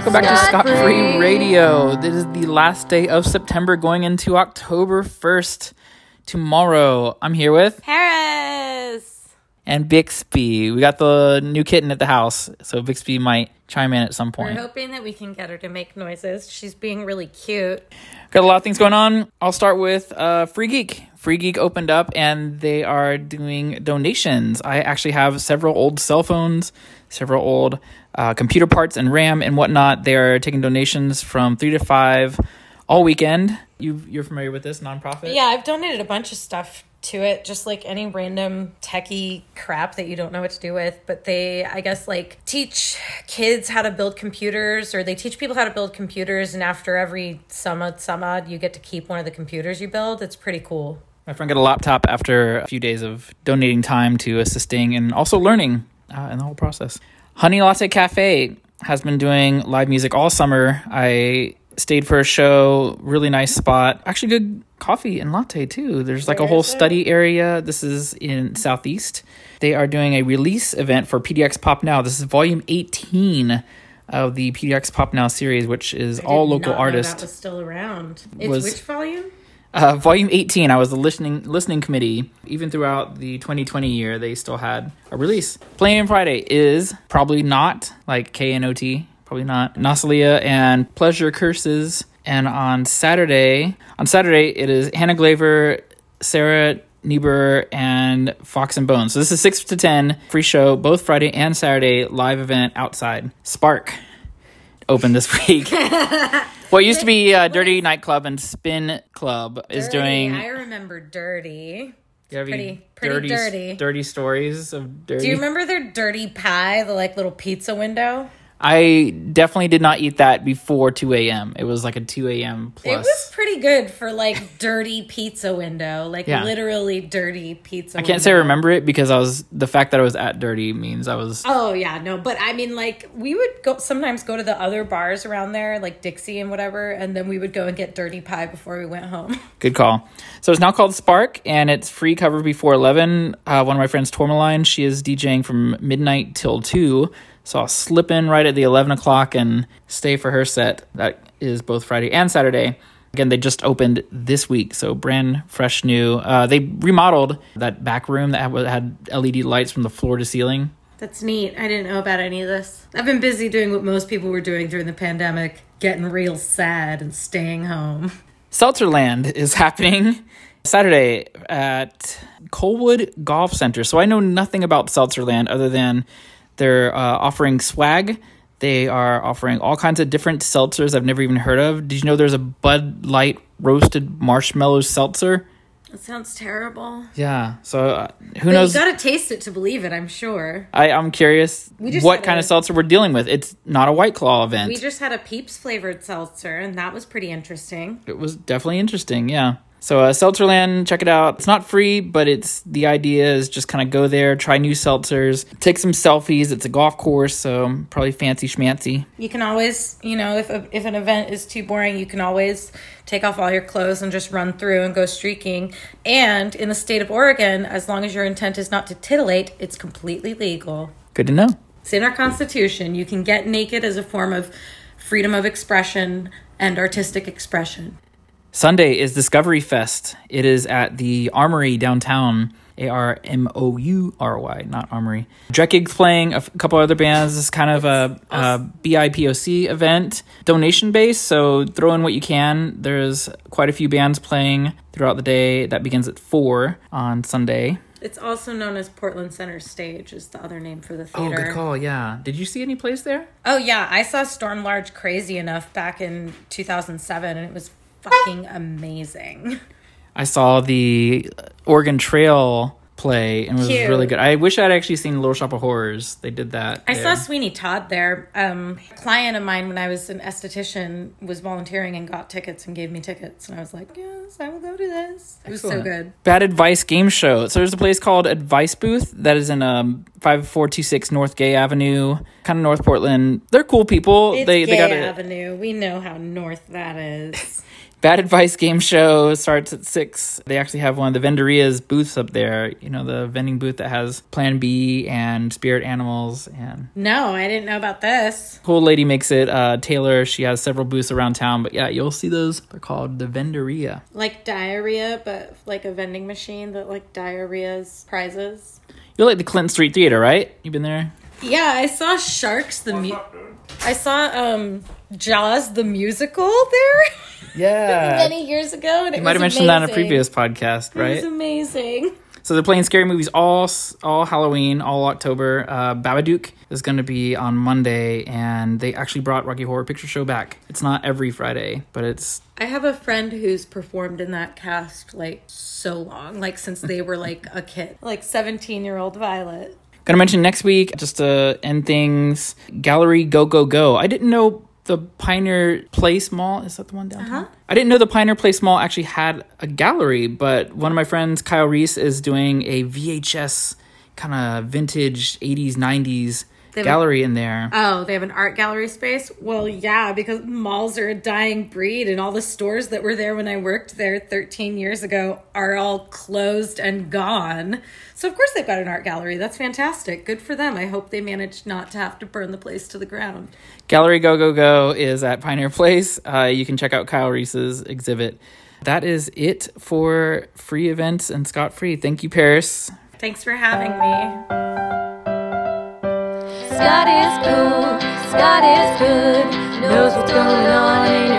welcome back to Scot Free Radio. This is the last day of September going into October 1st. Tomorrow, I'm here with Paris. And Bixby. We got the new kitten at the house, so Bixby might chime in at some point. We're hoping that we can get her to make noises. She's being really cute. Got a lot of things going on. I'll start with uh, Free Geek. Free Geek opened up and they are doing donations. I actually have several old cell phones, several old uh, computer parts and RAM and whatnot. They are taking donations from three to five all weekend. You you're familiar with this nonprofit? Yeah, I've donated a bunch of stuff to it, just like any random techie crap that you don't know what to do with. But they, I guess, like teach kids how to build computers, or they teach people how to build computers. And after every summer, summer, you get to keep one of the computers you build. It's pretty cool. My friend got a laptop after a few days of donating time to assisting and also learning uh, in the whole process. Honey Latte Cafe has been doing live music all summer. I stayed for a show, really nice spot. Actually, good coffee and latte too. There's like a whole study area. This is in Southeast. They are doing a release event for PDX Pop Now. This is volume 18 of the PDX Pop Now series, which is all local artists. That was still around. It's Was- which volume? Uh, volume 18, I was the listening listening committee. Even throughout the 2020 year, they still had a release. Playing Friday is probably not like KNOT, probably not. Nasalia and Pleasure Curses. And on Saturday, on Saturday, it is Hannah Glaver, Sarah Niebuhr, and Fox and Bones. So this is 6 to 10, free show, both Friday and Saturday, live event outside. Spark open this week. what used to be uh, Dirty Nightclub and Spin Club is doing I remember Dirty. have pretty- pretty dirty, dirty. dirty stories of dirty. Do you remember their dirty pie, the like little pizza window? I definitely did not eat that before 2 a.m. It was like a 2 a.m. plus. It was pretty good for like dirty pizza window, like Yeah. literally dirty pizza. I can't say I remember it because I was the fact that I was at Dirty means I was Oh yeah, no, but I mean, like we would go sometimes go to the other bars around there, like Dixie and whatever, and then we would go and get dirty pie before we went home. Good call. So it's now called Spark, and it's free cover before 11. Uh, one of my friends, Tourmaline, she is DJing from midnight till 2. So I'll slip in right at the 11 o'clock and stay for her set. That is both Friday and Saturday. Again, they just opened this week, so brand fresh new. Uh, they remodeled that back room that had, had LED lights from the floor to ceiling. That's neat. I didn't know about any of this. I've been busy doing what most people were doing during the pandemic, getting real sad and staying home. Seltzerland is happening Saturday at Colwood Golf Center. So I know nothing about Seltzerland other than they're uh, offering swag. They are offering all kinds of different seltzers I've never even heard of. Did you know there's a Bud Light roasted marshmallow seltzer? That sounds terrible. Yeah. So uh, who But knows? you gotta taste it to believe it, I'm sure. I, I'm curious what kind a- of seltzer we're dealing with. It's not a White Claw event. We just had a Peeps flavored seltzer, and that was pretty interesting. it was definitely interesting yeah so uh, seltzerland check it out it's not free but it's the idea is just kind of go there try new seltzers take some selfies it's a golf course so probably fancy schmancy You can always, you know, if a, if an event is too boring, you can always take off all your clothes and just run through and go streaking. And in the state of Oregon, as long as your intent is not to titillate, it's completely legal. good to know It's in our constitution. You can get naked as a form of freedom of expression and artistic expression. Sunday is discovery fest it is at the armory downtown a-r-m-o-u-r-y not armory Drekig's playing a f- couple other bands this is kind of a, a bipoc event donation based so throw in what you can there's quite a few bands playing throughout the day that begins at 4 on sunday It's also known as Portland Center Stage, is the other name for the theater. Oh, good call. Yeah. Did you see any plays there? Oh yeah, I saw Storm Large Crazy Enough back in 2007 and it was fucking amazing. I saw the Oregon Trail play and it was Cute. really good. I wish I'd actually seen Little Shop of Horrors. They did that. I there. saw Sweeney Todd there. Um, a client of mine when I was an esthetician was volunteering and got tickets and gave me tickets and I was like, "Yes, I will go to this." It was so good. Bad Advice Game Show. So there's a place called Advice Booth that is in um 5426 North Gay Avenue, kind of North Portland. They're cool people. It's they Gay they got Avenue. We know how north that is. Bad Advice Game Show starts at 6. They actually have one of the Vendoria's booths up there. You know, the vending booth that has Plan B and Spirit Animals. And No, I didn't know about this. cool lady makes it. Uh, Taylor, she has several booths around town. But yeah, you'll see those. They're called the Vendoria. Like diarrhea, but like a vending machine that like diarrhea's prizes. You like the Clinton Street Theater, right? You've been there? Yeah, I saw Sharks the mu- I saw um Jaws the musical there Yeah. many years ago, and it you might have was mentioned that in a previous podcast, right? It was amazing. So they're playing scary movies all all Halloween, all October. Uh, Babadook is going to be on Monday, and they actually brought Rocky Horror Picture Show back. It's not every Friday, but it's I have a friend who's performed in that cast like so long, like since they were like a kid, like seventeen year old Violet. Gonna mention next week, just to end things, Gallery Go Go Go. I didn't know the Pioneer Place Mall, is that the one downtown? Uh-huh. I didn't know the Pioneer Place Mall actually had a gallery, but one of my friends, Kyle Reese, is doing a VHS kind of vintage 80s, 90s a- gallery in there. Oh, they have an art gallery space? Well, yeah, because malls are a dying breed, and all the stores that were there when I worked there 13 years ago are all closed and gone. So, of course, they've got an art gallery. That's fantastic. Good for them. I hope they managed not to have to burn the place to the ground. Gallery Go Go Go is at Pioneer Place. Uh, you can check out Kyle Reese's exhibit. That is it for free events and Scott Free. Thank you, Paris. Thanks for having me. Scott is cool, Scott is good, knows what's going on,